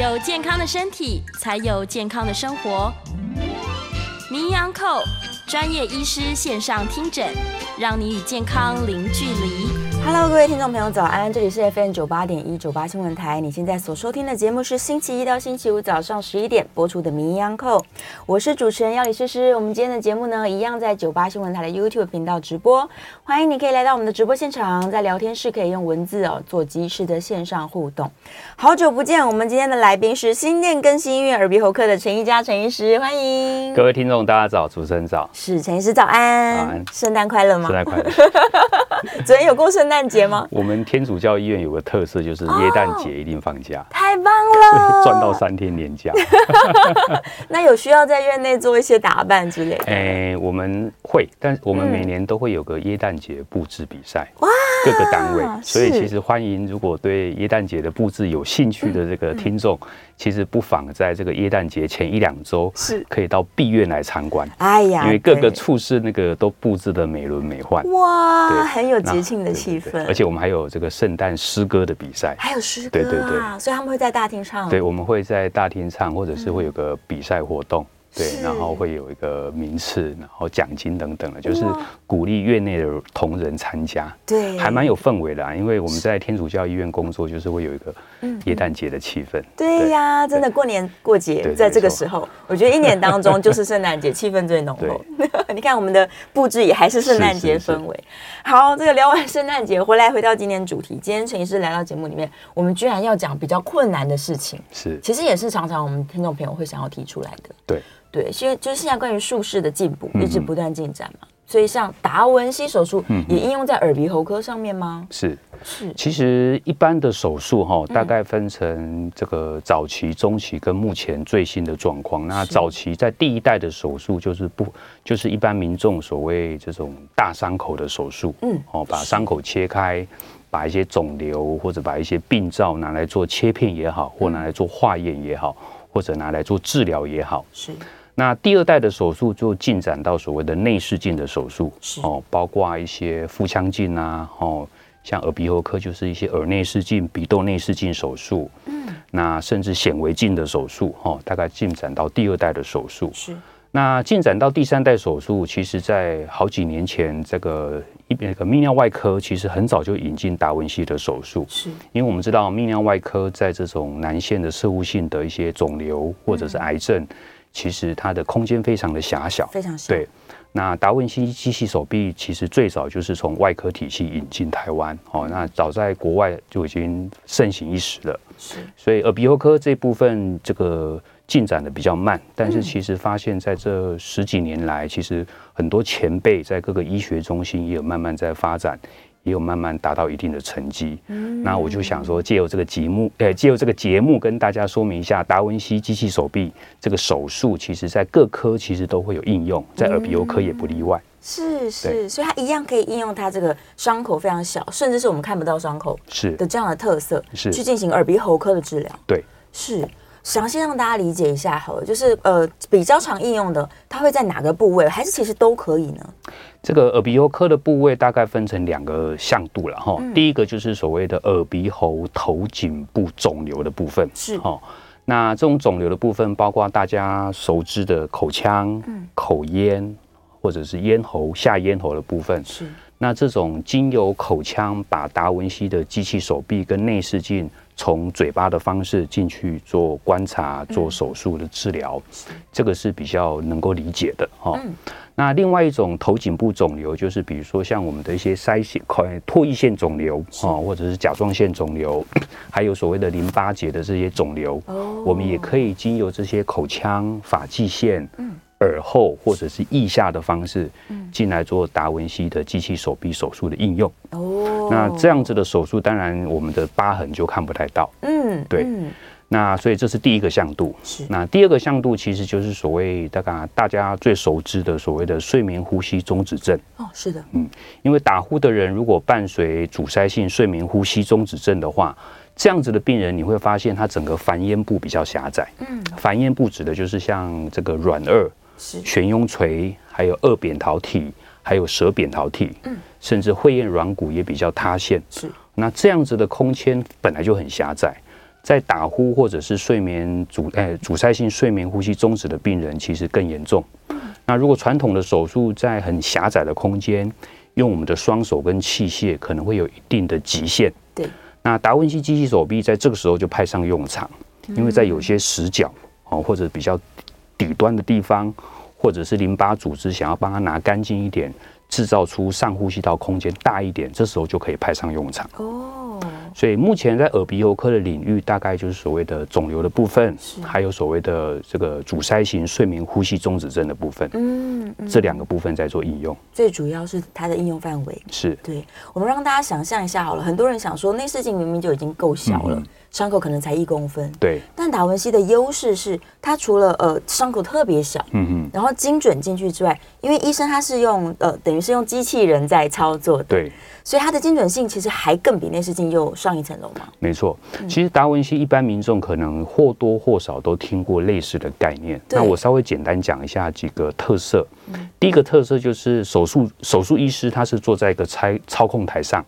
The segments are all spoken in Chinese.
有健康的身体，才有健康的生活。名扬扣专业医师线上听诊，让你与健康零距离。Hello，各位听众朋友，早安！这里是 FM 九八点一九八新闻台。你现在所收听的节目是星期一到星期五早上十一点播出的《名医央叩》，我是主持人药李诗诗。我们今天的节目呢，一样在九八新闻台的 YouTube 频道直播，欢迎你可以来到我们的直播现场，在聊天室可以用文字哦做即时的线上互动。好久不见，我们今天的来宾是新店更新医院耳鼻喉科的陈一佳陈医师，欢迎各位听众，大家早，主持人早，是陈医师早安，早安，圣诞快乐吗？圣诞快乐。昨天有过圣诞节吗？我们天主教医院有个特色，就是耶诞节一定放假，哦、太棒了，赚到三天年假。那有需要在院内做一些打扮之类的？哎，我们会，但我们每年都会有个耶诞节布置比赛。哇、嗯！各个单位，所以其实欢迎如果对耶诞节的布置有兴趣的这个听众，嗯嗯、其实不妨在这个耶诞节前一两周是可以到闭院来参观。哎呀，因为各个处室那个都布置的美轮美奂。哇，对很有节庆的气氛。而且我们还有这个圣诞诗歌的比赛，还有诗歌、啊，对对对，所以他们会在大厅唱。对，我们会在大厅唱，或者是会有个比赛活动。嗯对，然后会有一个名次，然后奖金等等的，就是鼓励院内的同仁参加。对，还蛮有氛围的啊，因为我们在天主教医院工作，就是会有一个耶诞节的气氛。对呀，真的过年过节在这个时候，我觉得一年当中就是圣诞节气氛最浓厚。你看我们的布置也还是圣诞节氛围。好，这个聊完圣诞节回来，回到今天主题，今天陈医师来到节目里面，我们居然要讲比较困难的事情。是，其实也是常常我们听众朋友会想要提出来的。对。对，因为就是现在关于术式的进步，一直不断进展嘛，嗯、所以像达文西手术也应用在耳鼻喉科上面吗？是。是，其实一般的手术哈，大概分成这个早期、中期跟目前最新的状况。那早期在第一代的手术就是不，就是一般民众所谓这种大伤口的手术，嗯，哦，把伤口切开，把一些肿瘤或者把一些病灶拿来做切片也好，或拿来做化验也好，或者拿来做治疗也好，是。那第二代的手术就进展到所谓的内视镜的手术，哦，包括一些腹腔镜啊，哦，像耳鼻喉科就是一些耳内视镜、鼻窦内视镜手术，嗯，那甚至显微镜的手术，哦，大概进展到第二代的手术。是，那进展到第三代手术，其实在好几年前，这个一那个泌尿外科其实很早就引进达文西的手术，是。因为我们知道泌尿外科在这种男性的摄护腺的一些肿瘤或者是癌症。其实它的空间非常的狭小，非常小。对，那达文西机器手臂其实最早就是从外科体系引进台湾，哦，那早在国外就已经盛行一时了。是，所以耳鼻喉科这部分这个进展的比较慢，但是其实发现在这十几年来，其实很多前辈在各个医学中心也有慢慢在发展。也有慢慢达到一定的成绩，嗯，那我就想说，借由这个节目，呃，借由这个节目跟大家说明一下，达文西机器手臂这个手术，其实在各科其实都会有应用，在耳鼻喉科也不例外。嗯、是是，所以它一样可以应用它这个伤口非常小，甚至是我们看不到伤口是。的这样的特色，是。去进行耳鼻喉科的治疗。对，是。详细让大家理解一下好了，就是呃比较常应用的，它会在哪个部位，还是其实都可以呢？这个耳鼻喉科的部位大概分成两个向度了哈。嗯、第一个就是所谓的耳鼻喉头颈部肿瘤的部分，是哈。那这种肿瘤的部分包括大家熟知的口腔、嗯、口咽或者是咽喉下咽喉的部分。是。那这种经由口腔把达文西的机器手臂跟内视镜。从嘴巴的方式进去做观察、做手术的治疗，嗯、这个是比较能够理解的哈。嗯、那另外一种头颈部肿瘤，就是比如说像我们的一些腮腺、唾液腺肿瘤啊，或者是甲状腺肿瘤，还有所谓的淋巴结的这些肿瘤，哦、我们也可以经由这些口腔、发际线，嗯、耳后或者是腋下的方式进来做达文西的机器手臂手术的应用。哦，那这样子的手术，当然我们的疤痕就看不太到。嗯，对。那所以这是第一个向度。是。那第二个向度其实就是所谓大概大家最熟知的所谓的睡眠呼吸中止症。哦，是的。嗯，因为打呼的人如果伴随阻塞性睡眠呼吸中止症的话，这样子的病人你会发现他整个繁咽部比较狭窄。嗯。繁咽部指的就是像这个软腭、悬雍垂，还有二扁桃体，还有舌扁桃体。嗯。甚至会厌软骨也比较塌陷。是。那这样子的空间本来就很狭窄。在打呼或者是睡眠阻诶阻塞性睡眠呼吸终止的病人，其实更严重。那如果传统的手术在很狭窄的空间，用我们的双手跟器械，可能会有一定的极限。对。那达文西机器手臂在这个时候就派上用场，因为在有些死角哦，或者比较底端的地方，或者是淋巴组织想要帮他拿干净一点，制造出上呼吸道空间大一点，这时候就可以派上用场。哦。所以目前在耳鼻喉科的领域，大概就是所谓的肿瘤的部分，还有所谓的这个阻塞型睡眠呼吸中止症的部分。嗯，这两个部分在做应用。最主要是它的应用范围是。对，我们让大家想象一下好了，很多人想说内视镜明明就已经够小了，伤口可能才一公分。对。但达文西的优势是，它除了呃伤口特别小，嗯嗯，然后精准进去之外，因为医生他是用呃等于是用机器人在操作的。对。所以它的精准性其实还更比内视镜又上一层楼嘛。没错，其实达文西一般民众可能或多或少都听过类似的概念。那我稍微简单讲一下几个特色。第一个特色就是手术手术医师他是坐在一个操操控台上，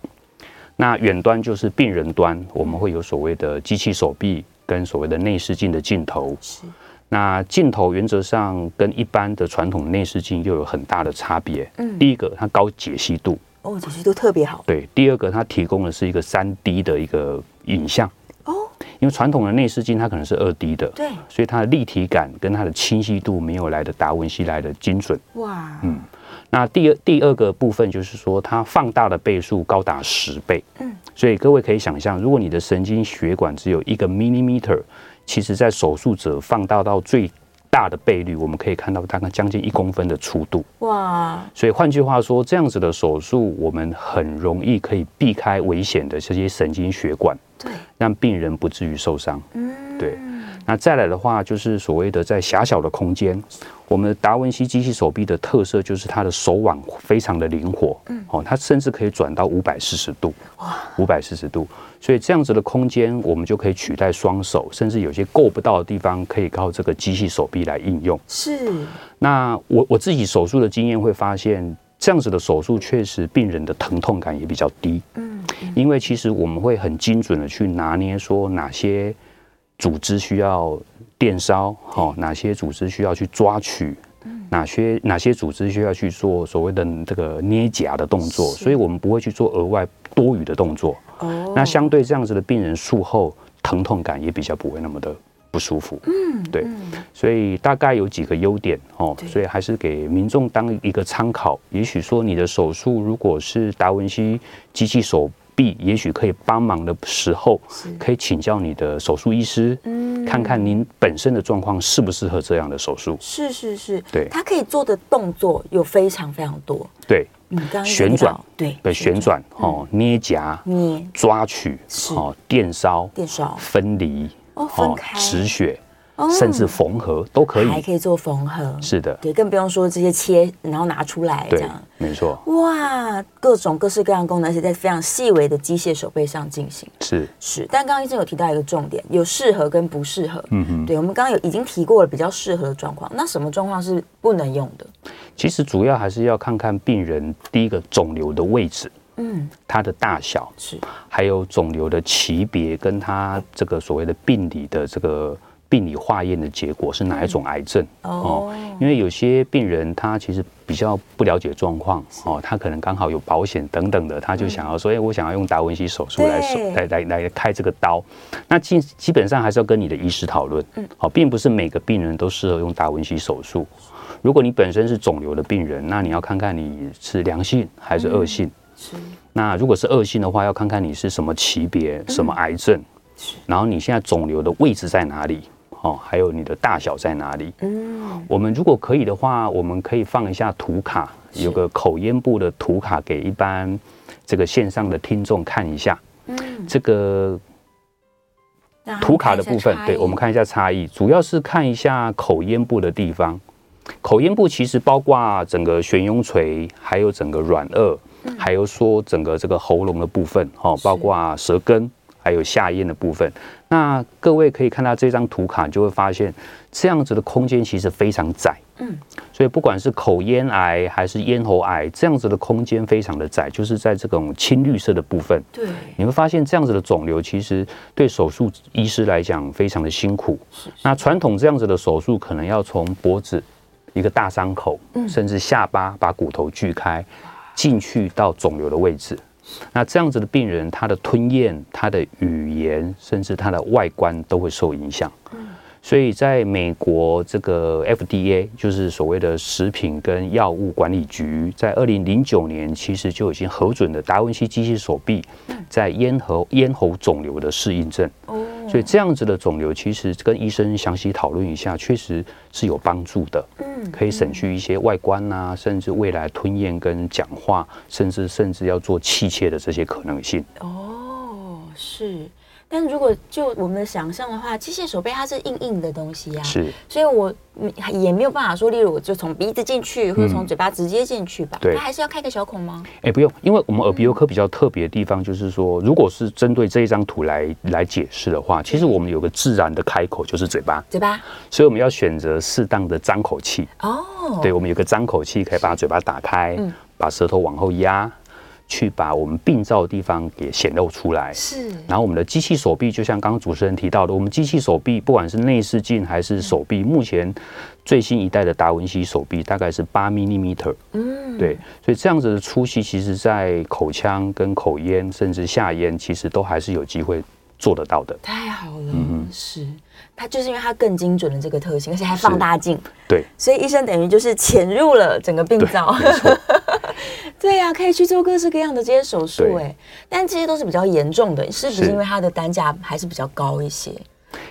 那远端就是病人端，我们会有所谓的机器手臂跟所谓的内视镜的镜头。是。那镜头原则上跟一般的传统内视镜又有很大的差别。嗯。第一个，它高解析度。哦，解析度特别好。对，第二个它提供的是一个三 D 的一个影像。哦，因为传统的内视镜它可能是二 D 的，对，所以它的立体感跟它的清晰度没有来的达文西来的精准。哇，嗯，那第二第二个部分就是说它放大的倍数高达十倍。嗯，所以各位可以想象，如果你的神经血管只有一个 millimeter，其实在手术者放大到最大的倍率，我们可以看到大概将近一公分的粗度。哇！所以换句话说，这样子的手术，我们很容易可以避开危险的这些神经血管，对，让病人不至于受伤。嗯，对。那再来的话，就是所谓的在狭小的空间，我们的达文西机器手臂的特色就是它的手腕非常的灵活。嗯，哦，它甚至可以转到五百四十度。哇！五百四十度。所以这样子的空间，我们就可以取代双手，甚至有些够不到的地方，可以靠这个机器手臂来应用。是。那我我自己手术的经验会发现，这样子的手术确实病人的疼痛感也比较低。嗯。因为其实我们会很精准的去拿捏，说哪些组织需要电烧，好，哪些组织需要去抓取，哪些哪些组织需要去做所谓的这个捏夹的动作，所以我们不会去做额外多余的动作。哦。那相对这样子的病人术后疼痛感也比较不会那么的不舒服。嗯，对，所以大概有几个优点哦，所以还是给民众当一个参考。也许说你的手术如果是达文西机器手臂，也许可以帮忙的时候，可以请教你的手术医师，嗯，看看您本身的状况适不适合这样的手术。是是是，对，他可以做的动作有非常非常多。对。旋转，对对，旋转。哦，捏夹、捏、抓取，哦，电烧、电烧、分离，哦，分开、止血，甚至缝合都可以，还可以做缝合，是的，对，更不用说这些切，然后拿出来这样，没错，哇，各种各式各样功能，而且在非常细微的机械手背上进行，是。是，但刚刚医生有提到一个重点，有适合跟不适合，嗯嗯，对，我们刚刚有已经提过了比较适合的状况，那什么状况是不能用的？其实主要还是要看看病人第一个肿瘤的位置，嗯，它的大小是，还有肿瘤的级别，跟它这个所谓的病理的这个病理化验的结果是哪一种癌症哦。因为有些病人他其实比较不了解状况哦，他可能刚好有保险等等的，他就想要说，哎，我想要用达文西手术来手来来来开这个刀。那基基本上还是要跟你的医师讨论，嗯，好，并不是每个病人都适合用达文西手术。如果你本身是肿瘤的病人，那你要看看你是良性还是恶性。是。那如果是恶性的话，要看看你是什么级别、什么癌症。是。然后你现在肿瘤的位置在哪里？哦，还有你的大小在哪里？嗯，我们如果可以的话，我们可以放一下图卡，有个口咽部的图卡给一般这个线上的听众看一下。嗯，这个图卡的部分，对，我们看一下差异，主要是看一下口咽部的地方。口咽部其实包括整个悬雍垂，还有整个软腭，还有说整个这个喉咙的部分，哈，包括舌根。还有下咽的部分，那各位可以看到这张图卡，就会发现这样子的空间其实非常窄。嗯，所以不管是口咽癌还是咽喉癌，这样子的空间非常的窄，就是在这种青绿色的部分。对，你会发现这样子的肿瘤其实对手术医师来讲非常的辛苦。是，是。那传统这样子的手术可能要从脖子一个大伤口，嗯，甚至下巴把骨头锯开，进去到肿瘤的位置。那这样子的病人，他的吞咽、他的语言，甚至他的外观都会受影响。所以在美国这个 FDA，就是所谓的食品跟药物管理局，在二零零九年其实就已经核准了达文西机器手臂在咽喉咽喉肿瘤的适应症。所以这样子的肿瘤，其实跟医生详细讨论一下，确实是有帮助的。可以省去一些外观啊，甚至未来吞咽跟讲话，甚至甚至要做器械的这些可能性。哦，是。但如果就我们的想象的话，机械手背它是硬硬的东西啊，是，所以我也没有办法说，例如我就从鼻子进去，或者从嘴巴直接进去吧，对，它还是要开个小孔吗？哎、欸，不用，因为我们耳鼻喉科比较特别的地方就是说，如果是针对这一张图来来解释的话，其实我们有个自然的开口就是嘴巴，嘴巴，所以我们要选择适当的张口气。哦，对，我们有个张口气可以把嘴巴打开，嗯，把舌头往后压。去把我们病灶的地方给显露出来，是。然后我们的机器手臂，就像刚刚主持人提到的，我们机器手臂不管是内视镜还是手臂，目前最新一代的达文西手臂大概是八 millimeter，嗯，对。所以这样子的粗细，其实在口腔跟口咽甚至下咽，其实都还是有机会做得到的。太好了，嗯，是。它就是因为它更精准的这个特性，而且还放大镜，对。所以医生等于就是潜入了整个病灶。对呀、啊，可以去做各式各样的这些手术，哎，但这些都是比较严重的，是不是因为它的单价还是比较高一些？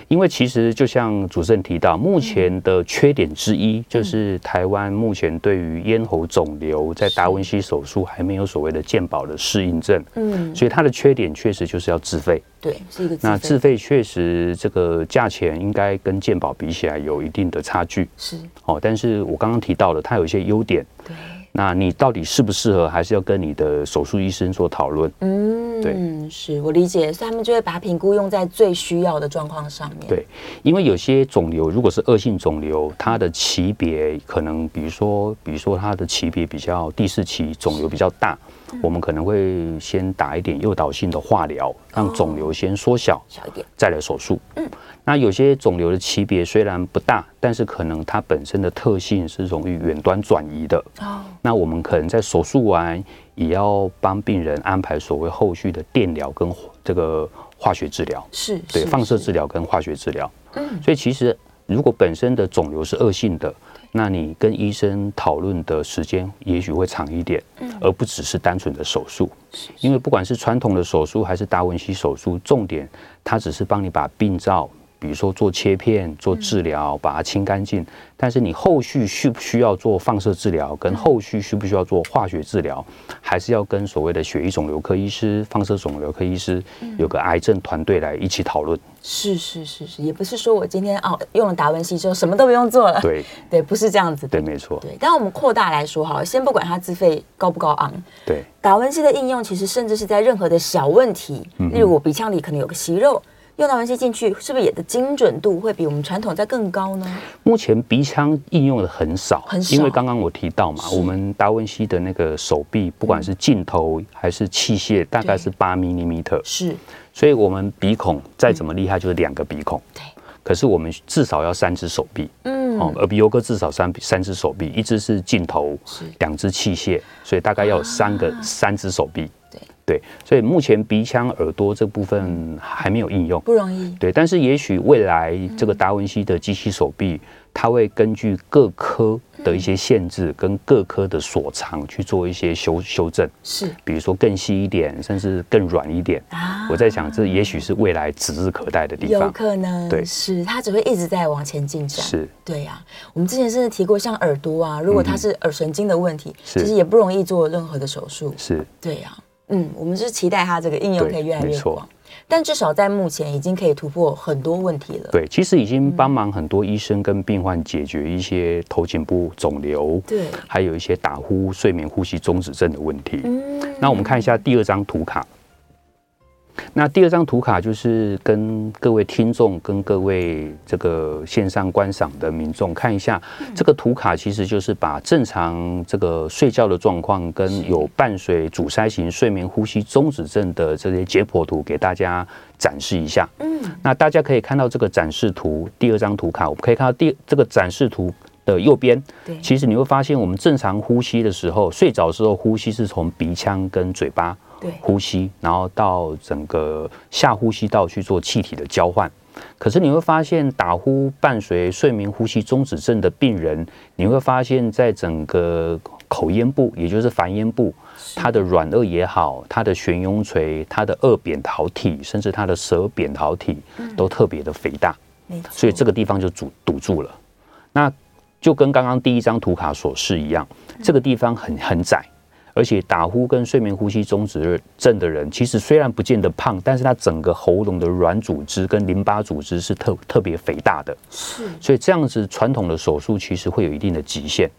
因为其实就像主持人提到，目前的缺点之一就是台湾目前对于咽喉肿瘤在达文西手术还没有所谓的健保的适应症，嗯，所以它的缺点确实就是要自费，对，是一个那自费确实这个价钱应该跟健保比起来有一定的差距，是。哦，但是我刚刚提到了它有一些优点，对。那你到底适不适合，还是要跟你的手术医生做讨论。嗯，对，是我理解，所以他们就会把评估用在最需要的状况上面。对，因为有些肿瘤如果是恶性肿瘤，它的级别可能，比如说，比如说它的级别比较第四期肿瘤比较大。我们可能会先打一点诱导性的化疗，让肿瘤先缩小，小一点，再来手术。嗯，那有些肿瘤的级别虽然不大，但是可能它本身的特性是容易远端转移的。哦，那我们可能在手术完也要帮病人安排所谓后续的电疗跟这个化学治疗。是，对，放射治疗跟化学治疗。嗯，所以其实如果本身的肿瘤是恶性的。那你跟医生讨论的时间也许会长一点，而不只是单纯的手术，因为不管是传统的手术还是达文西手术，重点它只是帮你把病灶。比如说做切片、做治疗，把它清干净。但是你后续需不需要做放射治疗，跟后续需不需要做化学治疗，还是要跟所谓的血液肿瘤科医师、放射肿瘤科医师有个癌症团队来一起讨论。是是是是，也不是说我今天哦用了达文西之后什么都不用做了。对 对，不是这样子的。对，没错。对，但我们扩大来说哈，先不管它自费高不高昂。对，达文西的应用其实甚至是在任何的小问题，例如我鼻腔里可能有个息肉。用达文西进去，是不是也的精准度会比我们传统在更高呢？目前鼻腔应用的很少，很少，因为刚刚我提到嘛，我们达文西的那个手臂，不管是镜头还是器械，大概是八 millimeter，是，所以我们鼻孔再怎么厉害，就是两个鼻孔，对。可是我们至少要三只手臂，嗯，哦，而鼻喉科至少三三只手臂，一只是镜头，是。两只器械，所以大概要有三个三只手臂。对，所以目前鼻腔、耳朵这部分还没有应用，不容易。对，但是也许未来这个达文西的机器手臂。它会根据各科的一些限制跟各科的所长去做一些修修正，是，比如说更细一点，甚至更软一点。啊，我在想，这也许是未来指日可待的地方。有可能，对，是它只会一直在往前进展。是，对呀。我们之前甚至提过，像耳朵啊，如果它是耳神经的问题，其实也不容易做任何的手术。是，对呀。嗯，我们是期待它这个应用可以越来越广。但至少在目前已经可以突破很多问题了。对，其实已经帮忙很多医生跟病患解决一些头颈部肿瘤，对，还有一些打呼、睡眠呼吸中止症的问题。嗯，那我们看一下第二张图卡。那第二张图卡就是跟各位听众、跟各位这个线上观赏的民众看一下，这个图卡其实就是把正常这个睡觉的状况跟有伴随阻塞型睡眠呼吸中止症的这些解剖图给大家展示一下。嗯，那大家可以看到这个展示图，第二张图卡，我们可以看到第这个展示图的右边，对，其实你会发现我们正常呼吸的时候，睡着的时候呼吸是从鼻腔跟嘴巴。呼吸，然后到整个下呼吸道去做气体的交换。可是你会发现，打呼伴随睡眠呼吸中止症的病人，你会发现在整个口咽部，也就是凡咽部，它的软腭也好，它的悬雍垂、它的顎扁桃体，甚至它的舌扁桃体，都特别的肥大。所以这个地方就堵堵住了。那就跟刚刚第一张图卡所示一样，这个地方很很窄。而且打呼跟睡眠呼吸中止症的人，其实虽然不见得胖，但是他整个喉咙的软组织跟淋巴组织是特特别肥大的。是，所以这样子传统的手术其实会有一定的极限。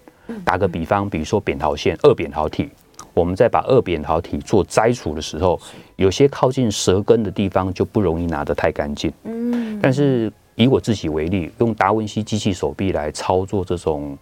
打个比方，比如说扁桃腺、二扁桃体，我们在把二扁桃体做摘除的时候，有些靠近舌根的地方就不容易拿得太干净。嗯，但是以我自己为例，用达文西机器手臂来操作这种。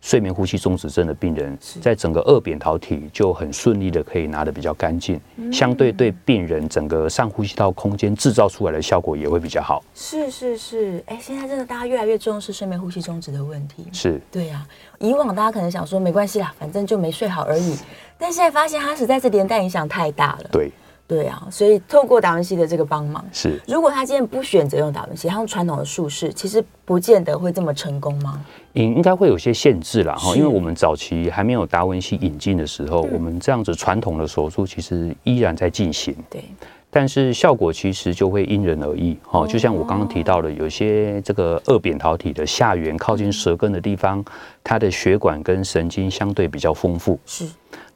睡眠呼吸中止症的病人，在整个二扁桃体就很顺利的可以拿得比较干净，相对对病人整个上呼吸道空间制造出来的效果也会比较好。是是是，哎，现在真的大家越来越重视睡眠呼吸中止的问题。是，对呀，以往大家可能想说没关系啦，反正就没睡好而已，但现在发现它实在是连带影响太大了。对。对啊，所以透过达文西的这个帮忙，是如果他今天不选择用达文西，他用传统的术式，其实不见得会这么成功吗？应应该会有些限制啦哈，因为我们早期还没有达文西引进的时候，我们这样子传统的手术其实依然在进行，对，但是效果其实就会因人而异哈。就像我刚刚提到的，有些这个二扁桃体的下缘靠近舌根的地方，它的血管跟神经相对比较丰富，是。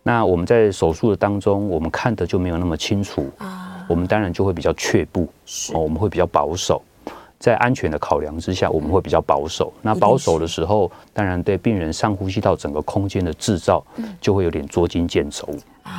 那我们在手术的当中，我们看的就没有那么清楚啊，我们当然就会比较却步，是，我们会比较保守，在安全的考量之下，我们会比较保守。那保守的时候，当然对病人上呼吸道整个空间的制造，就会有点捉襟见肘。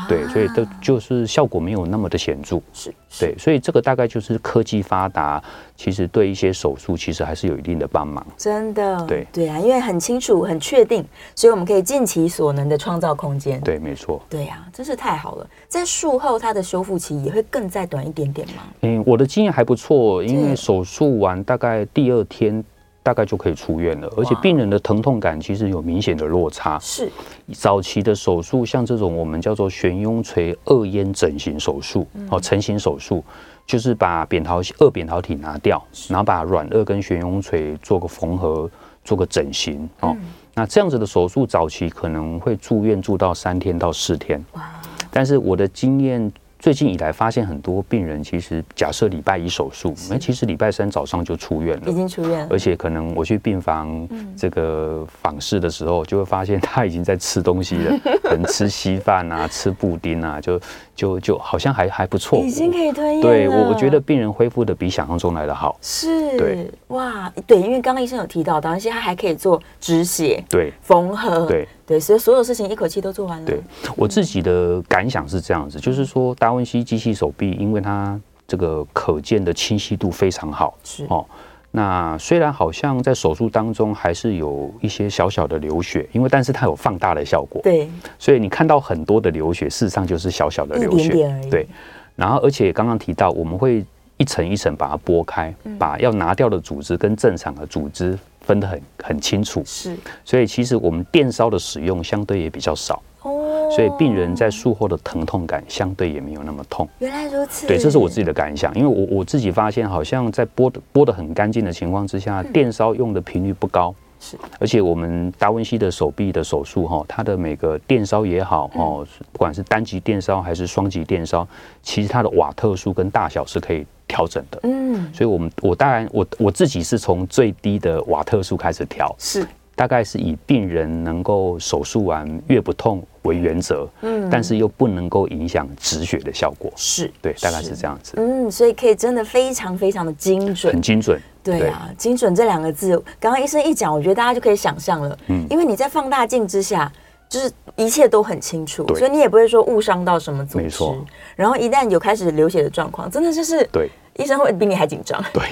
对，所以都就是效果没有那么的显著。是，对，所以这个大概就是科技发达，其实对一些手术其实还是有一定的帮忙。真的，对对啊，因为很清楚、很确定，所以我们可以尽其所能的创造空间。对，没错。对啊，真是太好了。在术后，它的修复期也会更再短一点点吗？嗯，我的经验还不错，因为手术完大概第二天。大概就可以出院了，而且病人的疼痛感其实有明显的落差。是早期的手术，像这种我们叫做悬雍垂二咽整形手术，哦，成型手术，就是把扁桃二扁桃体拿掉，然后把软腭跟悬雍垂做个缝合，做个整形。哦，那这样子的手术早期可能会住院住到三天到四天。哇！但是我的经验。最近以来，发现很多病人其实假设礼拜一手术，那其实礼拜三早上就出院了，已经出院了。而且可能我去病房这个访视的时候，就会发现他已经在吃东西了，可能吃稀饭啊，吃布丁啊，就就就好像还还不错，已经可以吞咽了。对，我我觉得病人恢复的比想象中来的好。是，对，哇，对，因为刚刚医生有提到，当然现在还可以做止血，对，缝合，对。对，所以所有事情一口气都做完了。对，我自己的感想是这样子，就是说达文西机器手臂，因为它这个可见的清晰度非常好，是哦。那虽然好像在手术当中还是有一些小小的流血，因为但是它有放大的效果，对。所以你看到很多的流血，事实上就是小小的流血，一点点。对。然后而且刚刚提到，我们会一层一层把它剥开，把要拿掉的组织跟正常的组织。分得很很清楚，是，所以其实我们电烧的使用相对也比较少，哦，所以病人在术后的疼痛感相对也没有那么痛。原来如此。对，这是我自己的感想，因为我我自己发现，好像在剥的剥的很干净的情况之下，电烧用的频率不高。是，而且我们达文西的手臂的手术哈，它的每个电烧也好哦，不管是单极电烧还是双极电烧，其实它的瓦特数跟大小是可以调整的。嗯，所以我们我当然我我自己是从最低的瓦特数开始调，是大概是以病人能够手术完越不痛为原则，嗯，但是又不能够影响止血的效果。是对，大概是这样子。嗯，所以可以真的非常非常的精准，很精准。对啊，精准这两个字，刚刚医生一讲，我觉得大家就可以想象了。嗯，因为你在放大镜之下，就是一切都很清楚，所以你也不会说误伤到什么组织。没错。然后一旦有开始流血的状况，真的就是对医生会比你还紧张。对，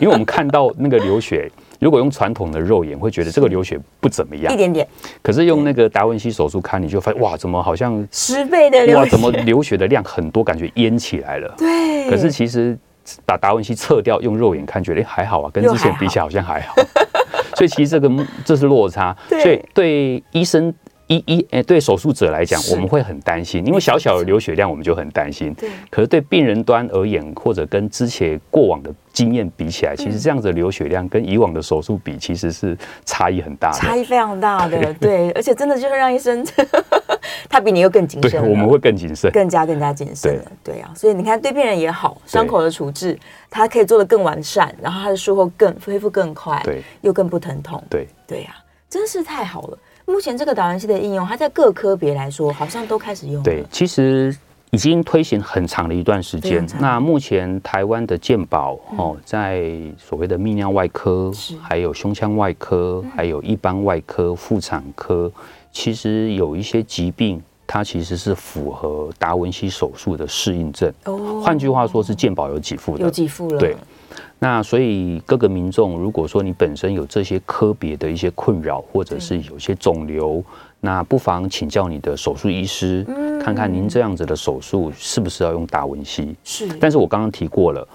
因为我们看到那个流血，如果用传统的肉眼会觉得这个流血不怎么样，一点点。可是用那个达文西手术看，你就发现哇，怎么好像十倍的流血？哇，怎么流血的量很多，感觉淹起来了。对。可是其实。把达文西撤掉，用肉眼看，觉得还好啊，跟之前比起来好像还好。所以其实这个这是落差。所以对医生。一一诶，对手术者来讲，我们会很担心，因为小小的流血量我们就很担心。对。可是对病人端而言，或者跟之前过往的经验比起来，其实这样子的流血量跟以往的手术比，其实是差异很大的。差异非常大的，对。而且真的就是让医生，他比你又更谨慎。对，我们会更谨慎，更加更加谨慎了。对啊，所以你看，对病人也好，伤口的处置，他可以做的更完善，然后他的术后更恢复更快，对，又更不疼痛。对，对呀，真是太好了。目前这个达文西的应用，它在各科别来说，好像都开始用。对，其实已经推行很长的一段时间。那目前台湾的健保哦，在所谓的泌尿外科、还有胸腔外科、还有一般外科、妇产科，其实有一些疾病，它其实是符合达文西手术的适应症。哦，换句话说，是健保有给付的，有给付了。对。那所以各个民众，如果说你本身有这些科别的一些困扰，或者是有些肿瘤，那不妨请教你的手术医师，看看您这样子的手术是不是要用达文西。是，但是我刚刚提过了，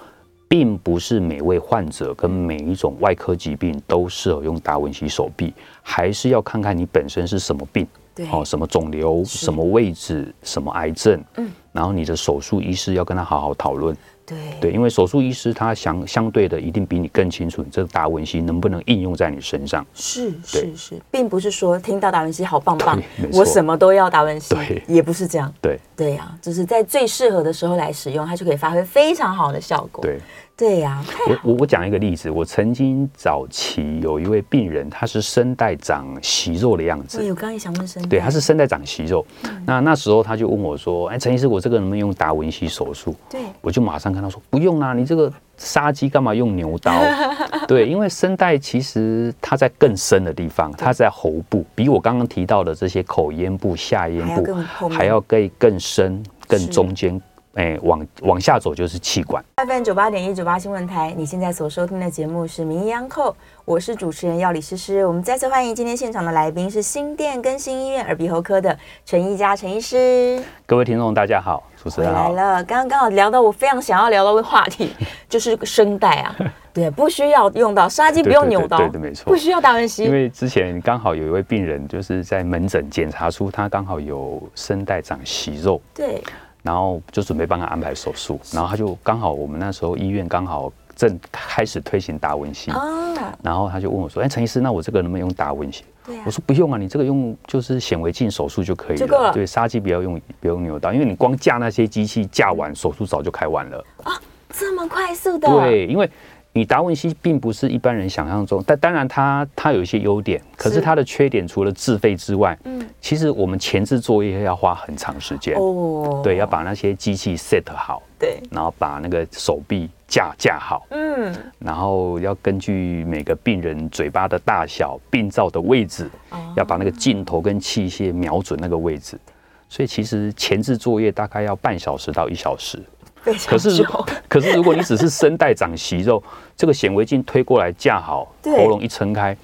并不是每位患者跟每一种外科疾病都适合用达文西手臂，还是要看看你本身是什么病，对，哦，什么肿瘤，什么位置，什么癌症，嗯，然后你的手术医师要跟他好好讨论。对对，因为手术医师他相相对的一定比你更清楚，你这个达文西能不能应用在你身上。是是是，并不是说听到达文西好棒棒，我什么都要达文西，也不是这样。对对呀，就是在最适合的时候来使用，它就可以发挥非常好的效果。对。对呀，我我我讲一个例子，我曾经早期有一位病人，他是声带长息肉的样子。对，我刚刚也想问声带。对，他是声带长息肉。那那时候他就问我说：“哎，陈医师，我这个能不能用达文西手术？”对，我就马上跟他说：“不用啊，你这个杀鸡干嘛用牛刀？” 对，因为声带其实它在更深的地方，它在喉部，比我刚刚提到的这些口咽部、下咽部还要更更深、更中间。哎、欸，往往下走就是气管。FM 九八点一九八新闻台，你现在所收听的节目是《名医央叩》，我是主持人药理诗诗。我们再次欢迎今天现场的来宾是新店更新医院耳鼻喉科的陈一家陈医师。各位听众大家好，主持人好。来了，刚刚刚好聊到我非常想要聊到的话题，就是声带啊，对，不需要用到杀鸡，不用扭刀，对的，没错，不需要达文西。因为之前刚好有一位病人就是在门诊检查出他刚好有声带长息肉，对。然后就准备帮他安排手术，然后他就刚好我们那时候医院刚好正开始推行达文西，然后他就问我说：“哎，陈医师，那我这个能不能用达文西？”我说：“不用啊，你这个用就是显微镜手术就可以了。对，杀鸡不要用不用扭刀，因为你光架那些机器架完手术早就开完了啊，这么快速的？对，因为。”你达文西并不是一般人想象中，但当然它它有一些优点，可是它的缺点除了自费之外，嗯，其实我们前置作业要花很长时间哦，对，要把那些机器 set 好，对，然后把那个手臂架架好，嗯，然后要根据每个病人嘴巴的大小、病灶的位置，要把那个镜头跟器械瞄准那个位置，所以其实前置作业大概要半小时到一小时。可是，可是如果你只是声带长息肉，这个显微镜推过来架好，喉咙一撑开，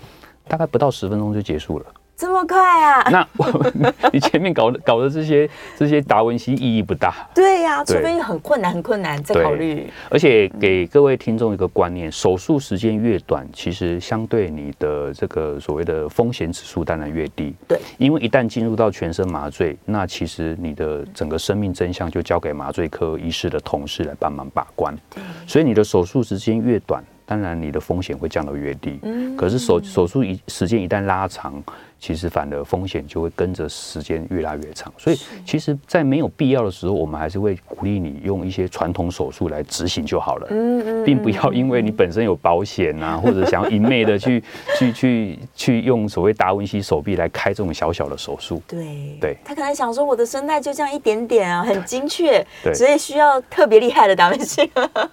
大概不到十分钟就结束了。这么快啊？那我你前面搞的搞的这些这些达文西意义不大。对呀、啊，除非很困难很困难再考虑。而且给各位听众一个观念，手术时间越短，其实相对你的这个所谓的风险指数当然越低。对，因为一旦进入到全身麻醉，那其实你的整个生命真相就交给麻醉科医师的同事来帮忙把关。对，所以你的手术时间越短，当然你的风险会降到越低。嗯，可是手手术一时间一旦拉长。其实反而风险就会跟着时间越拉越长，所以其实，在没有必要的时候，我们还是会鼓励你用一些传统手术来执行就好了，并不要因为你本身有保险啊，或者想要一昧的去 去去去用所谓达文西手臂来开这种小小的手术。对，对，他可能想说我的声带就这样一点点啊，很精确，对，所以需要特别厉害的达文西。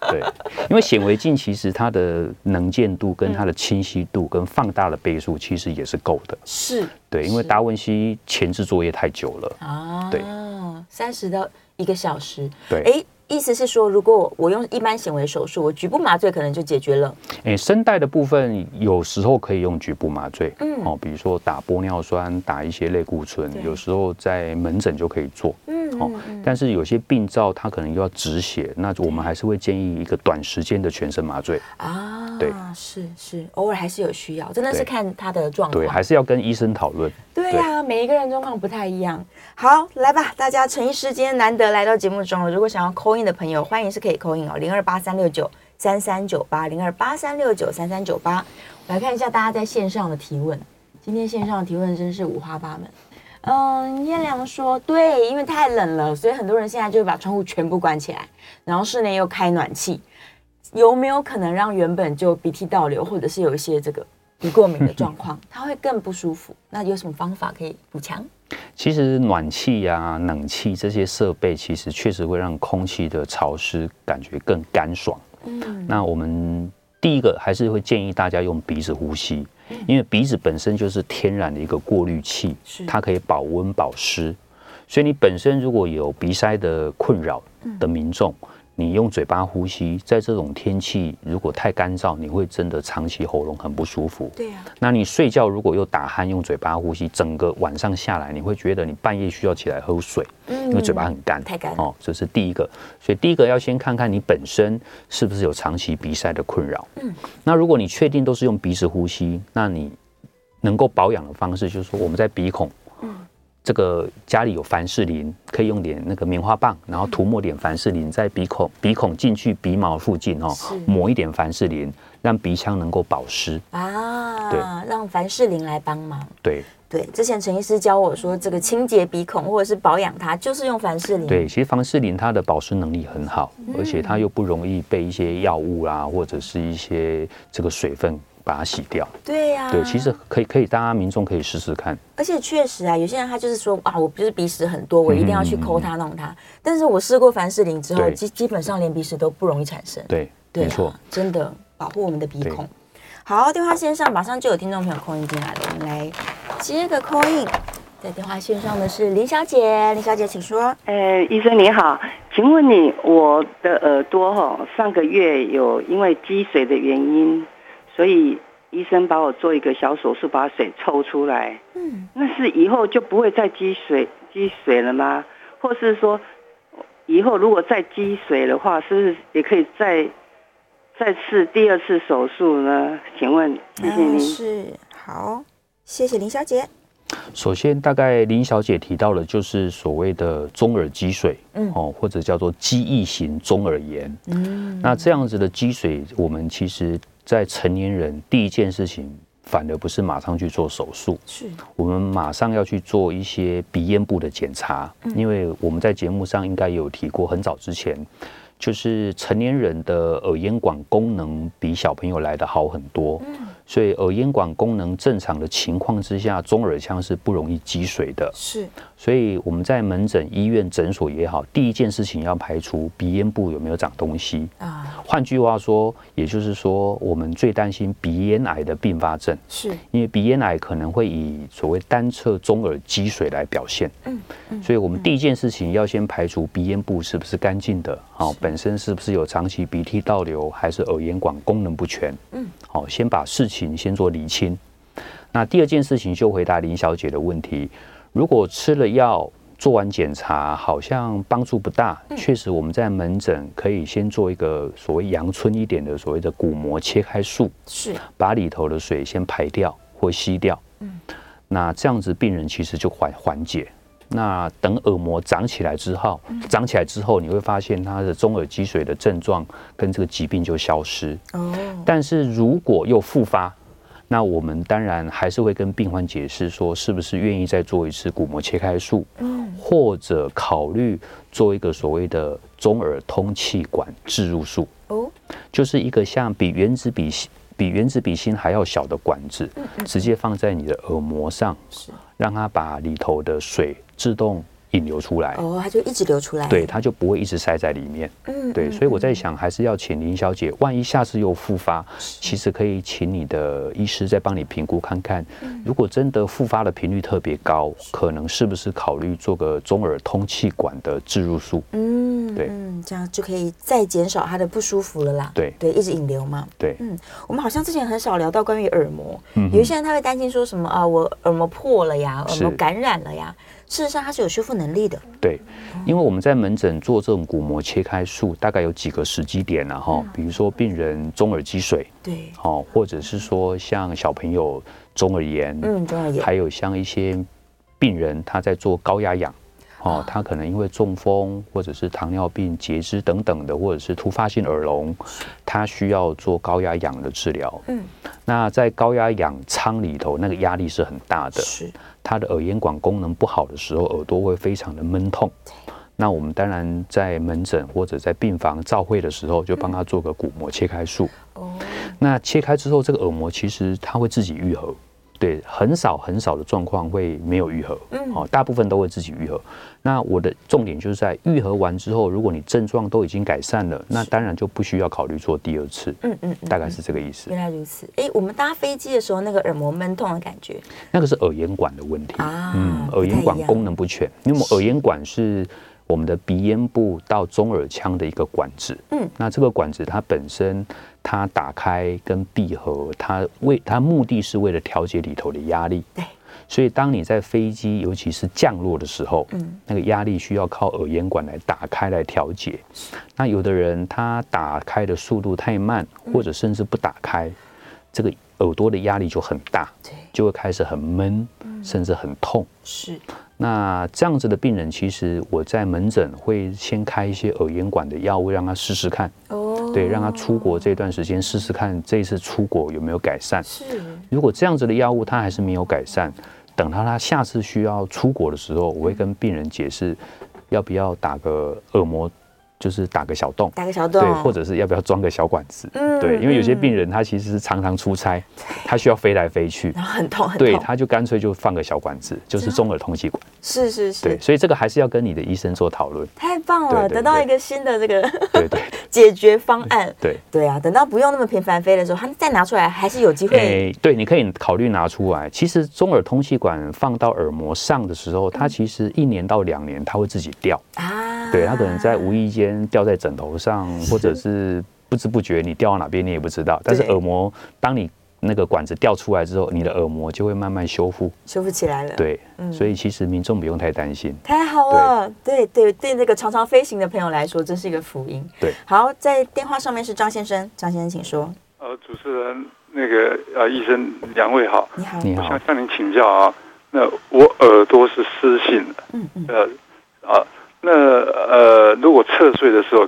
对，因为显微镜其实它的能见度跟它的清晰度跟放大的倍数其实也是够的。是。对，因为达文西前置作业太久了。啊，对，三十到一个小时，对，哎。意思是说，如果我用一般显微手术，我局部麻醉可能就解决了。诶，声带的部分有时候可以用局部麻醉，嗯，哦，比如说打玻尿酸、打一些类固醇，有时候在门诊就可以做，嗯，哦，但是有些病灶它可能又要止血，那我们还是会建议一个短时间的全身麻醉。啊，对，是是，偶尔还是有需要，真的是看他的状况，对，还是要跟医生讨论。对呀、啊，每一个人状况不太一样。好，来吧，大家陈医师今天难得来到节目中了。如果想要的朋友，欢迎是可以 call in 哦，零二八三六九三三九八，零二八三六九三三九八。我来看一下大家在线上的提问。今天线上的提问真是五花八门。嗯，燕良说，对，因为太冷了，所以很多人现在就会把窗户全部关起来，然后室内又开暖气，有没有可能让原本就鼻涕倒流，或者是有一些这个？鼻过敏的状况，它会更不舒服。那有什么方法可以补强？其实暖气呀、啊、冷气这些设备，其实确实会让空气的潮湿感觉更干爽。嗯，那我们第一个还是会建议大家用鼻子呼吸，因为鼻子本身就是天然的一个过滤器，它可以保温保湿。所以你本身如果有鼻塞的困扰的民众。你用嘴巴呼吸，在这种天气如果太干燥，你会真的长期喉咙很不舒服。对呀。那你睡觉如果又打鼾，用嘴巴呼吸，整个晚上下来，你会觉得你半夜需要起来喝水，因为嘴巴很干。太干。哦，这是第一个。所以第一个要先看看你本身是不是有长期鼻塞的困扰。嗯。那如果你确定都是用鼻子呼吸，那你能够保养的方式就是说，我们在鼻孔。这个家里有凡士林，可以用点那个棉花棒，然后涂抹点凡士林在鼻孔鼻孔进去鼻毛附近哦，抹一点凡士林，让鼻腔能够保湿啊。对，让凡士林来帮忙。对对，之前陈医师教我说，这个清洁鼻孔或者是保养它，就是用凡士林。对，其实凡士林它的保湿能力很好，而且它又不容易被一些药物啊，或者是一些这个水分。把它洗掉，对呀、啊，对，其实可以，可以，大家民众可以试试看。而且确实啊，有些人他就是说啊，我不是鼻屎很多，我一定要去抠它弄它。但是我试过凡士林之后，基基本上连鼻屎都不容易产生。对，对啊、没错，真的保护我们的鼻孔。好，电话线上马上就有听众朋友 call in 进来了，我们来接个 call in。在电话线上的是林小姐，林小姐请说。呃，医生你好，请问你我的耳朵哈，上个月有因为积水的原因。所以医生把我做一个小手术，把水抽出来。嗯，那是以后就不会再积水积水了吗？或是说，以后如果再积水的话，是不是也可以再再次第二次手术呢？请问，谢谢您。是好，谢谢林小姐。首先，大概林小姐提到的就是所谓的中耳积水，嗯，哦，或者叫做积液型中耳炎。嗯，那这样子的积水，我们其实。在成年人，第一件事情反而不是马上去做手术，是我们马上要去做一些鼻咽部的检查，因为我们在节目上应该有提过，很早之前。就是成年人的耳咽管功能比小朋友来得好很多，所以耳咽管功能正常的情况之下，中耳腔是不容易积水的。是，所以我们在门诊、医院、诊所也好，第一件事情要排除鼻咽部有没有长东西啊。换句话说，也就是说，我们最担心鼻咽癌的并发症，是因为鼻咽癌可能会以所谓单侧中耳积水来表现。嗯，嗯所以我们第一件事情要先排除鼻咽部是不是干净的。好。本身是不是有长期鼻涕倒流，还是耳咽管功能不全？嗯，好，先把事情先做厘清。那第二件事情就回答林小姐的问题，如果吃了药。做完检查好像帮助不大，确实我们在门诊可以先做一个所谓阳春一点的所谓的骨膜切开术，是把里头的水先排掉或吸掉。嗯，那这样子病人其实就缓缓解。那等耳膜长起来之后，长起来之后你会发现它的中耳积水的症状跟这个疾病就消失。哦，但是如果又复发。那我们当然还是会跟病患解释说，是不是愿意再做一次鼓膜切开术，嗯，或者考虑做一个所谓的中耳通气管置入术，哦，就是一个像比原子笔比原子笔芯还要小的管子，直接放在你的耳膜上，让它把里头的水自动。引流出来哦，它就一直流出来，对，它就不会一直塞在里面。嗯，对，所以我在想，还是要请林小姐，万一下次又复发，其实可以请你的医师再帮你评估看看，如果真的复发的频率特别高，可能是不是考虑做个中耳通气管的置入术？嗯，对，嗯，这样就可以再减少它的不舒服了啦。对，对，一直引流嘛。对，嗯，我们好像之前很少聊到关于耳膜，有一些人他会担心说什么啊，我耳膜破了呀，耳膜感染了呀。事实上，它是有修复能力的。对，因为我们在门诊做这种鼓膜切开术，大概有几个时机点然后，比如说病人中耳积水，对，哦，或者是说像小朋友中耳炎，嗯，中耳炎，还有像一些病人他在做高压氧，哦，他可能因为中风或者是糖尿病、截肢等等的，或者是突发性耳聋，他需要做高压氧的治疗。嗯，那在高压氧舱里头，那个压力是很大的。是。他的耳咽管功能不好的时候，耳朵会非常的闷痛。那我们当然在门诊或者在病房照会的时候，就帮他做个鼓膜切开术。哦。那切开之后，这个耳膜其实它会自己愈合。对，很少很少的状况会没有愈合，嗯，好，大部分都会自己愈合。那我的重点就是在愈合完之后，如果你症状都已经改善了，那当然就不需要考虑做第二次，嗯嗯，大概是这个意思。原来如此，哎，我们搭飞机的时候那个耳膜闷痛的感觉，那个是耳咽管的问题啊，嗯，耳咽管功能不全，因为耳咽管是。我们的鼻咽部到中耳腔的一个管子，嗯，那这个管子它本身它打开跟闭合，它为它目的是为了调节里头的压力，对，所以当你在飞机尤其是降落的时候，嗯，那个压力需要靠耳咽管来打开来调节。那有的人他打开的速度太慢，或者甚至不打开，这个耳朵的压力就很大，对，就会开始很闷，甚至很痛，是。那这样子的病人，其实我在门诊会先开一些耳咽管的药物，让他试试看。哦，对，让他出国这段时间试试看，这一次出国有没有改善。是，如果这样子的药物他还是没有改善，等到他下次需要出国的时候，我会跟病人解释，要不要打个耳膜。就是打个小洞，打个小洞，对，或者是要不要装个小管子？嗯，对，因为有些病人他其实是常常出差，他需要飞来飞去，然后很痛很痛，对，他就干脆就放个小管子，就是中耳通气管。是是是，对，所以这个还是要跟你的医生做讨论。太棒了，得到一个新的这个对对 解决方案。对对啊，等到不用那么频繁飞的时候，他再拿出来还是有机会。对，你可以考虑拿出来。其实中耳通气管放到耳膜上的时候，它其实一年到两年它会自己掉啊，对，他可能在无意间掉在枕头。上，或者是不知不觉你掉到哪边，你也不知道。但是耳膜，当你那个管子掉出来之后，你的耳膜就会慢慢修复，修复起来了。对，所以其实民众不用太担心。太好了，对对对，那个常常飞行的朋友来说，这是一个福音。对，好，在电话上面是张先生，张先生请说。呃，主持人，那个呃，医生，两位好，你好，你好，我想向您请教啊，那我耳朵是湿性的，嗯嗯，呃啊，那呃，如果侧睡的时候。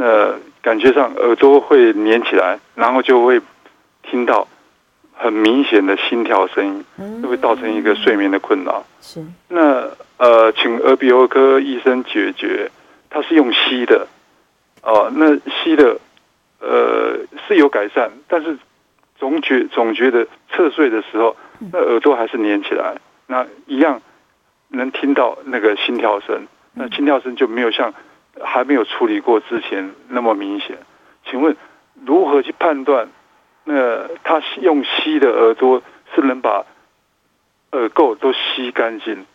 那感觉上耳朵会粘起来，然后就会听到很明显的心跳声音，就会造成一个睡眠的困扰。是。那呃，请耳鼻喉科医生解决。他是用吸的，哦、呃，那吸的呃是有改善，但是总觉总觉得侧睡的时候，那耳朵还是粘起来，那一样能听到那个心跳声，那心跳声就没有像。还没有处理过之前那么明显，请问如何去判断？那他用吸的耳朵是能把耳垢都吸干净，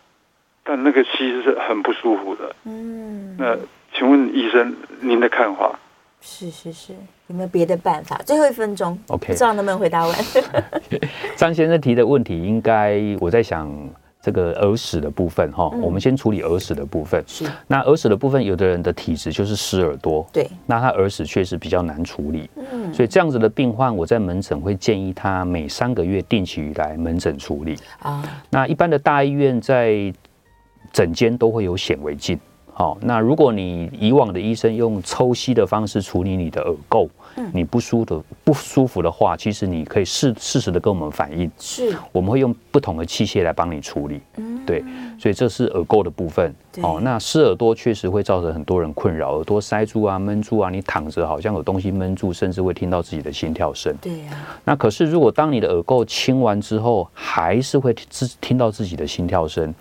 但那个吸是很不舒服的。嗯，那请问医生您的看法？是是是，有没有别的办法？最后一分钟，OK，不知道能不能回答完。张先生提的问题，应该我在想。这个耳屎的部分哈，我们先处理耳屎的部分。是。那耳屎的部分，有的人的体质就是湿耳朵。对。那他耳屎确实比较难处理。嗯。所以这样子的病患，我在门诊会建议他每三个月定期来门诊处理。啊。那一般的大医院在诊间都会有显微镜。好，那如果你以往的医生用抽吸的方式处理你的耳垢。你不舒服不舒服的话，其实你可以适适时的跟我们反映，是，我们会用不同的器械来帮你处理，嗯，对，所以这是耳垢的部分，哦，那湿耳朵确实会造成很多人困扰，耳朵塞住啊、闷住啊，你躺着好像有东西闷住，甚至会听到自己的心跳声，对呀，那可是如果当你的耳垢清完之后，还是会自听到自己的心跳声。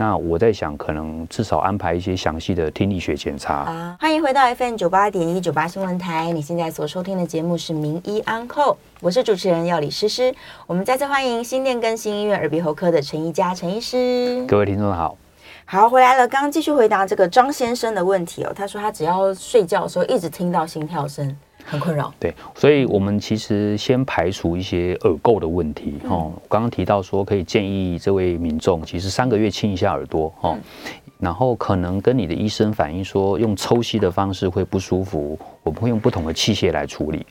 那我在想，可能至少安排一些详细的听力学检查。啊，欢迎回到 FM 九八点一九八新闻台，你现在所收听的节目是名医安扣，我是主持人药理诗诗。我们再次欢迎新店更新医院耳鼻喉科的陈一佳陈医师。各位听众好，好，回来了。刚刚继续回答这个张先生的问题哦，他说他只要睡觉的时候一直听到心跳声。很困扰，对，所以我们其实先排除一些耳垢的问题哦。刚刚提到说，可以建议这位民众，其实三个月清一下耳朵哦，然后可能跟你的医生反映说，用抽吸的方式会不舒服，我们会用不同的器械来处理。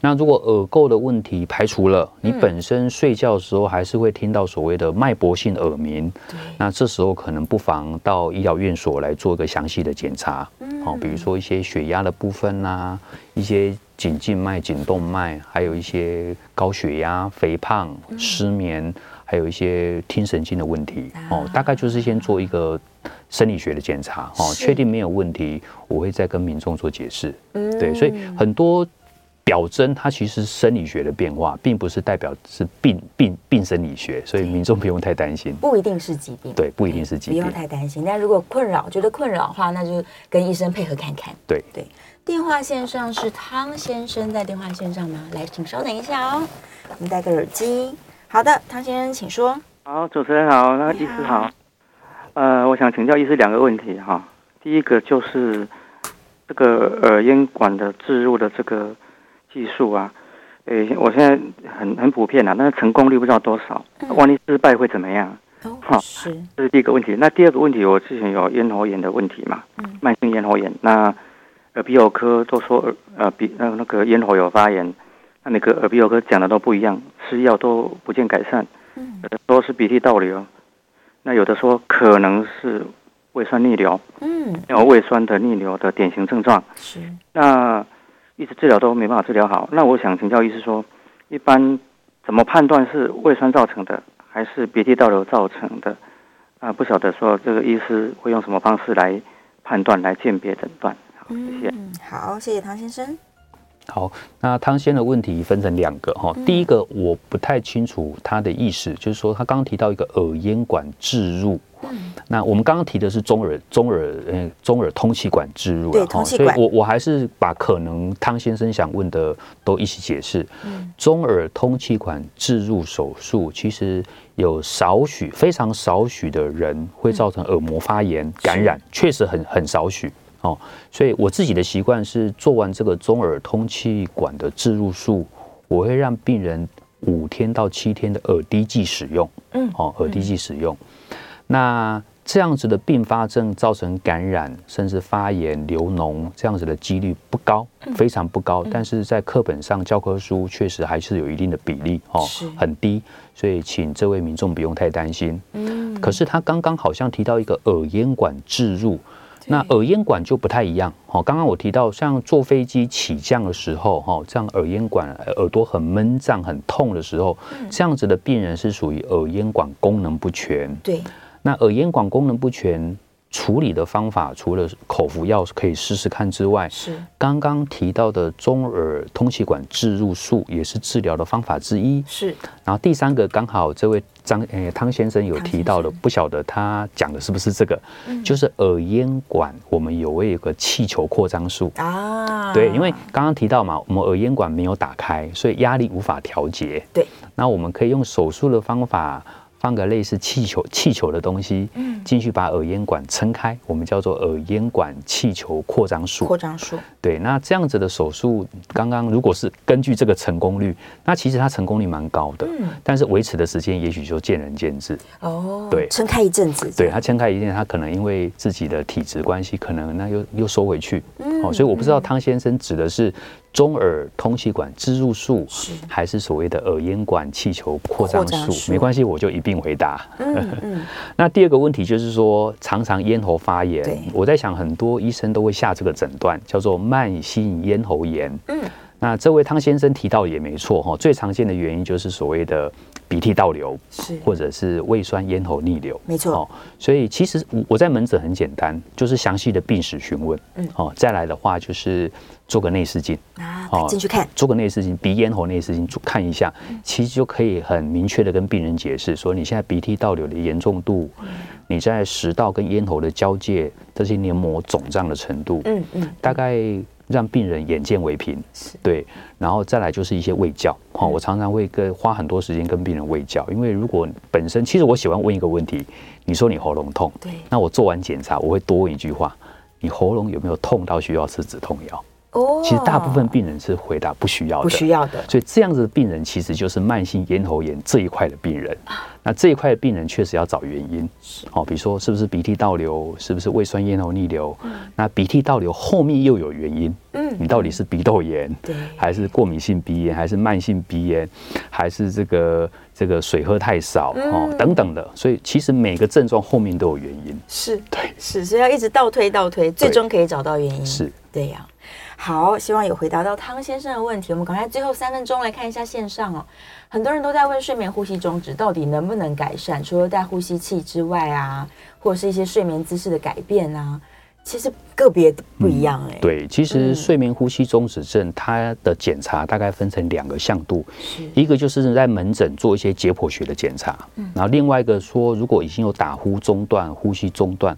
那如果耳垢的问题排除了，你本身睡觉的时候还是会听到所谓的脉搏性耳鸣，那这时候可能不妨到医疗院所来做一个详细的检查。哦，比如说一些血压的部分啊，一些颈静脉、颈动脉，还有一些高血压、肥胖、失眠，还有一些听神经的问题。哦，大概就是先做一个生理学的检查。哦，确定没有问题，我会再跟民众做解释。嗯，对，所以很多。表征它其实是生理学的变化，并不是代表是病病病生理学，所以民众不用太担心。不一定是疾病，对，不一定是疾病，不用太担心。但如果困扰，觉得困扰的话，那就跟医生配合看看。对对，电话线上是汤先生，在电话线上吗？来，请稍等一下哦，我们戴个耳机。好的，汤先生，请说。好，主持人好，那个医师好。呃，我想请教医师两个问题哈。第一个就是这个耳咽管的置入的这个。技术啊，诶，我现在很很普遍啊，但是成功率不知道多少，万一失败会怎么样？好、哦，是，这是第一个问题。那第二个问题，我之前有咽喉炎的问题嘛，慢性咽喉炎。那耳鼻喉科都说耳呃鼻呃那个咽喉有发炎，那每个耳鼻喉科讲的都不一样，吃药都不见改善，有的说是鼻涕倒流，那有的说可能是胃酸逆流，嗯，有胃酸的逆流的典型症状是那。一直治疗都没办法治疗好，那我想请教医师说，一般怎么判断是胃酸造成的，还是鼻涕倒流造成的？啊，不晓得说这个医师会用什么方式来判断、来鉴别诊断？好，谢谢。嗯，好，谢谢唐先生。好，那汤先的问题分成两个哈，第一个我不太清楚他的意思，就是说他刚刚提到一个耳咽管置入。嗯，那我们刚刚提的是中耳中耳呃中耳通气管置入了哈，所以我我还是把可能汤先生想问的都一起解释。嗯，中耳通气管置入手术其实有少许非常少许的人会造成耳膜发炎感染，确实很很少许哦。所以我自己的习惯是做完这个中耳通气管的置入术，我会让病人五天到七天的耳滴剂使用。嗯，哦，耳滴剂使用。那这样子的并发症造成感染，甚至发炎、流脓，这样子的几率不高，非常不高。但是在课本上教科书确实还是有一定的比例哦，很低，所以请这位民众不用太担心。嗯，可是他刚刚好像提到一个耳咽管置入，那耳咽管就不太一样哦。刚刚我提到像坐飞机起降的时候，哈，这样耳咽管耳朵很闷胀、很痛的时候，这样子的病人是属于耳咽管功能不全。对。那耳咽管功能不全处理的方法，除了口服药可以试试看之外，是刚刚提到的中耳通气管置入术也是治疗的方法之一。是，然后第三个刚好这位张诶汤先生有提到的，不晓得他讲的是不是这个？就是耳咽管我们有位有个气球扩张术啊。对，因为刚刚提到嘛，我们耳咽管没有打开，所以压力无法调节。对，那我们可以用手术的方法。放个类似气球气球的东西，嗯进去把耳咽管撑开，我们叫做耳咽管气球扩张术。扩张术。对，那这样子的手术，刚刚如果是根据这个成功率，那其实它成功率蛮高的。嗯。但是维持的时间也许就见仁见智。哦。对。撑开一阵子。对，他撑开一阵，他可能因为自己的体质关系，可能那又又收回去。嗯。哦，所以我不知道汤先生指的是。中耳通气管支入术，还是所谓的耳咽管气球扩张术？没关系，我就一并回答。嗯嗯、那第二个问题就是说，常常咽喉发炎，对我在想很多医生都会下这个诊断，叫做慢性咽喉炎。嗯，那这位汤先生提到也没错哈，最常见的原因就是所谓的。鼻涕倒流，是。或者是胃酸咽喉逆流，没错。哦，所以其实我在门诊很简单，就是详细的病史询问，嗯，哦，再来的话就是做个内视镜。啊，进去看，做个内视镜，鼻咽喉内视镜看一下，其实就可以很明确的跟病人解释说，你现在鼻涕倒流的严重度，你在食道跟咽喉的交界这些黏膜肿胀的程度，嗯嗯，大概。让病人眼见为凭，对，然后再来就是一些胃教，好，我常常会跟花很多时间跟病人胃教，因为如果本身其实我喜欢问一个问题，你说你喉咙痛，对，那我做完检查我会多问一句话，你喉咙有没有痛到需要吃止痛药？哦，其实大部分病人是回答不需要的，不需要的，所以这样子的病人其实就是慢性咽喉炎这一块的病人。那这一块的病人确实要找原因，哦，比如说是不是鼻涕倒流，是不是胃酸咽喉逆流？那鼻涕倒流后面又有原因，嗯，你到底是鼻窦炎，对，还是过敏性鼻炎，还是慢性鼻炎，还是这个这个水喝太少，哦，等等的。所以其实每个症状后面都有原因，是对，是，所以要一直倒推倒推，最终可以找到原因，是。对呀。好，希望有回答到汤先生的问题。我们赶快最后三分钟来看一下线上哦，很多人都在问睡眠呼吸中止到底能不能改善，除了戴呼吸器之外啊，或者是一些睡眠姿势的改变啊，其实个别不一样哎、欸嗯。对，其实睡眠呼吸中止症它的检查大概分成两个向度，一个就是在门诊做一些解剖学的检查，嗯、然后另外一个说如果已经有打呼中断、呼吸中断。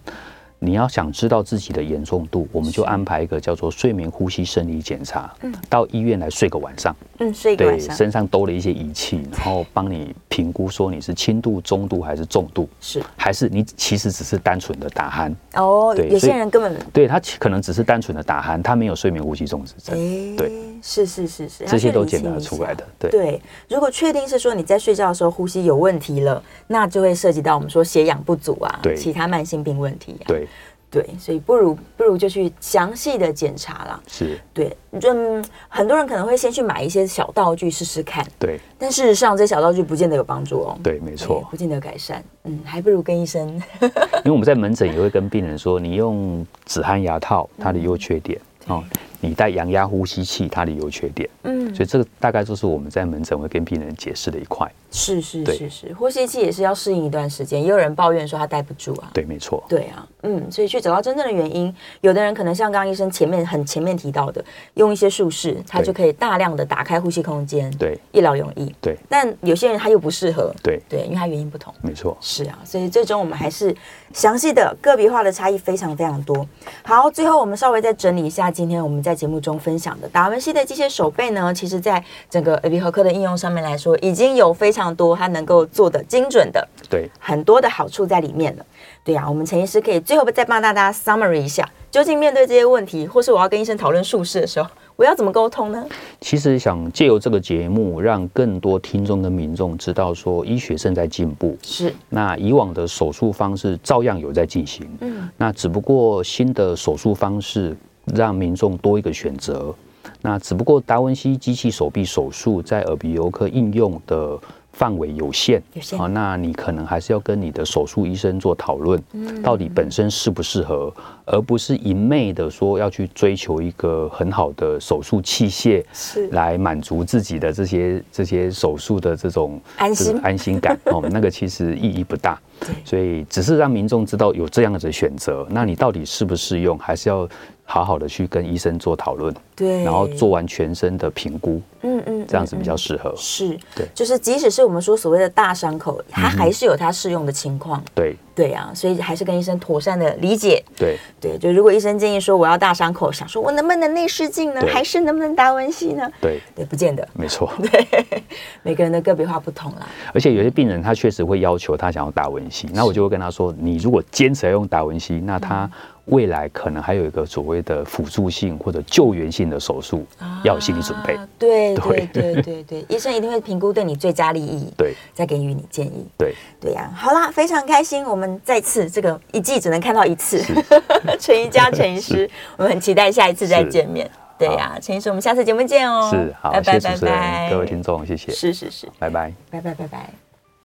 你要想知道自己的严重度，我们就安排一个叫做睡眠呼吸生理检查，嗯，到医院来睡个晚上，嗯，睡一个晚上，对，身上兜了一些仪器，然后帮你评估说你是轻度、中度还是重度，是，还是你其实只是单纯的打鼾。哦，对，有些人根本对他可能只是单纯的打鼾，他没有睡眠呼吸中止症，对，是是是是，这些都检查出来的，对对。如果确定是说你在睡觉的时候呼吸有问题了，那就会涉及到我们说血氧不足啊，对，其他慢性病问题，对。对，所以不如不如就去详细的检查啦。是，对，嗯，很多人可能会先去买一些小道具试试看。对，但事实上这小道具不见得有帮助哦。对，没错，不见得改善。嗯，还不如跟医生。因为我们在门诊也会跟病人说，你用止鼾牙套，它的优缺点。哦，你戴羊压呼吸器，它的优缺点，嗯，所以这个大概就是我们在门诊会跟病人解释的一块。是是是是，呼吸器也是要适应一段时间，也有人抱怨说他戴不住啊。对，没错。对啊，嗯，所以去找到真正的原因，有的人可能像刚刚医生前面很前面提到的，用一些术式，他就可以大量的打开呼吸空间，对，一劳永逸。对，但有些人他又不适合，对对，因为他原因不同。没错。是啊，所以最终我们还是详细的个别化的差异非常非常多。好，最后我们稍微再整理一下。今天我们在节目中分享的达文西的机械手背呢，其实在整个耳鼻喉科的应用上面来说，已经有非常多它能够做的精准的，对，很多的好处在里面了。对呀、啊，我们陈医师可以最后再帮大家 summary 一下，究竟面对这些问题，或是我要跟医生讨论术式的时候，我要怎么沟通呢？其实想借由这个节目，让更多听众跟民众知道说，医学正在进步。是，那以往的手术方式照样有在进行，嗯，那只不过新的手术方式。让民众多一个选择，那只不过达文西机器手臂手术在耳鼻喉科应用的范围有限，啊，那你可能还是要跟你的手术医生做讨论，嗯，到底本身适不适合，而不是一昧的说要去追求一个很好的手术器械，是。来满足自己的这些这些手术的这种安心。安心感哦，那个其实意义不大。所以只是让民众知道有这样子的选择，那你到底适不适用，还是要好好的去跟医生做讨论，对，然后做完全身的评估，嗯嗯，这样子比较适合。是，对，就是即使是我们说所谓的大伤口，它还是有它适用的情况。对，对啊，所以还是跟医生妥善的理解。对，对，就如果医生建议说我要大伤口，想说我能不能内视镜呢？还是能不能达文西呢？对，对，不见得。没错。对，每个人的个别化不同啦。而且有些病人他确实会要求他想要达文西，那我就会跟他说，你如果坚持要用达文西，那他。未来可能还有一个所谓的辅助性或者救援性的手术，要有心理准备。对对对对对，医生一定会评估对你最佳利益，对，再给予你建议。对对呀，好啦，非常开心，我们再次这个一季只能看到一次，陈怡佳陈医师，我们很期待下一次再见面。对呀，陈医师，我们下次节目见哦。是，好，拜拜拜拜，各位听众，谢谢。是是是，拜拜，拜拜拜拜。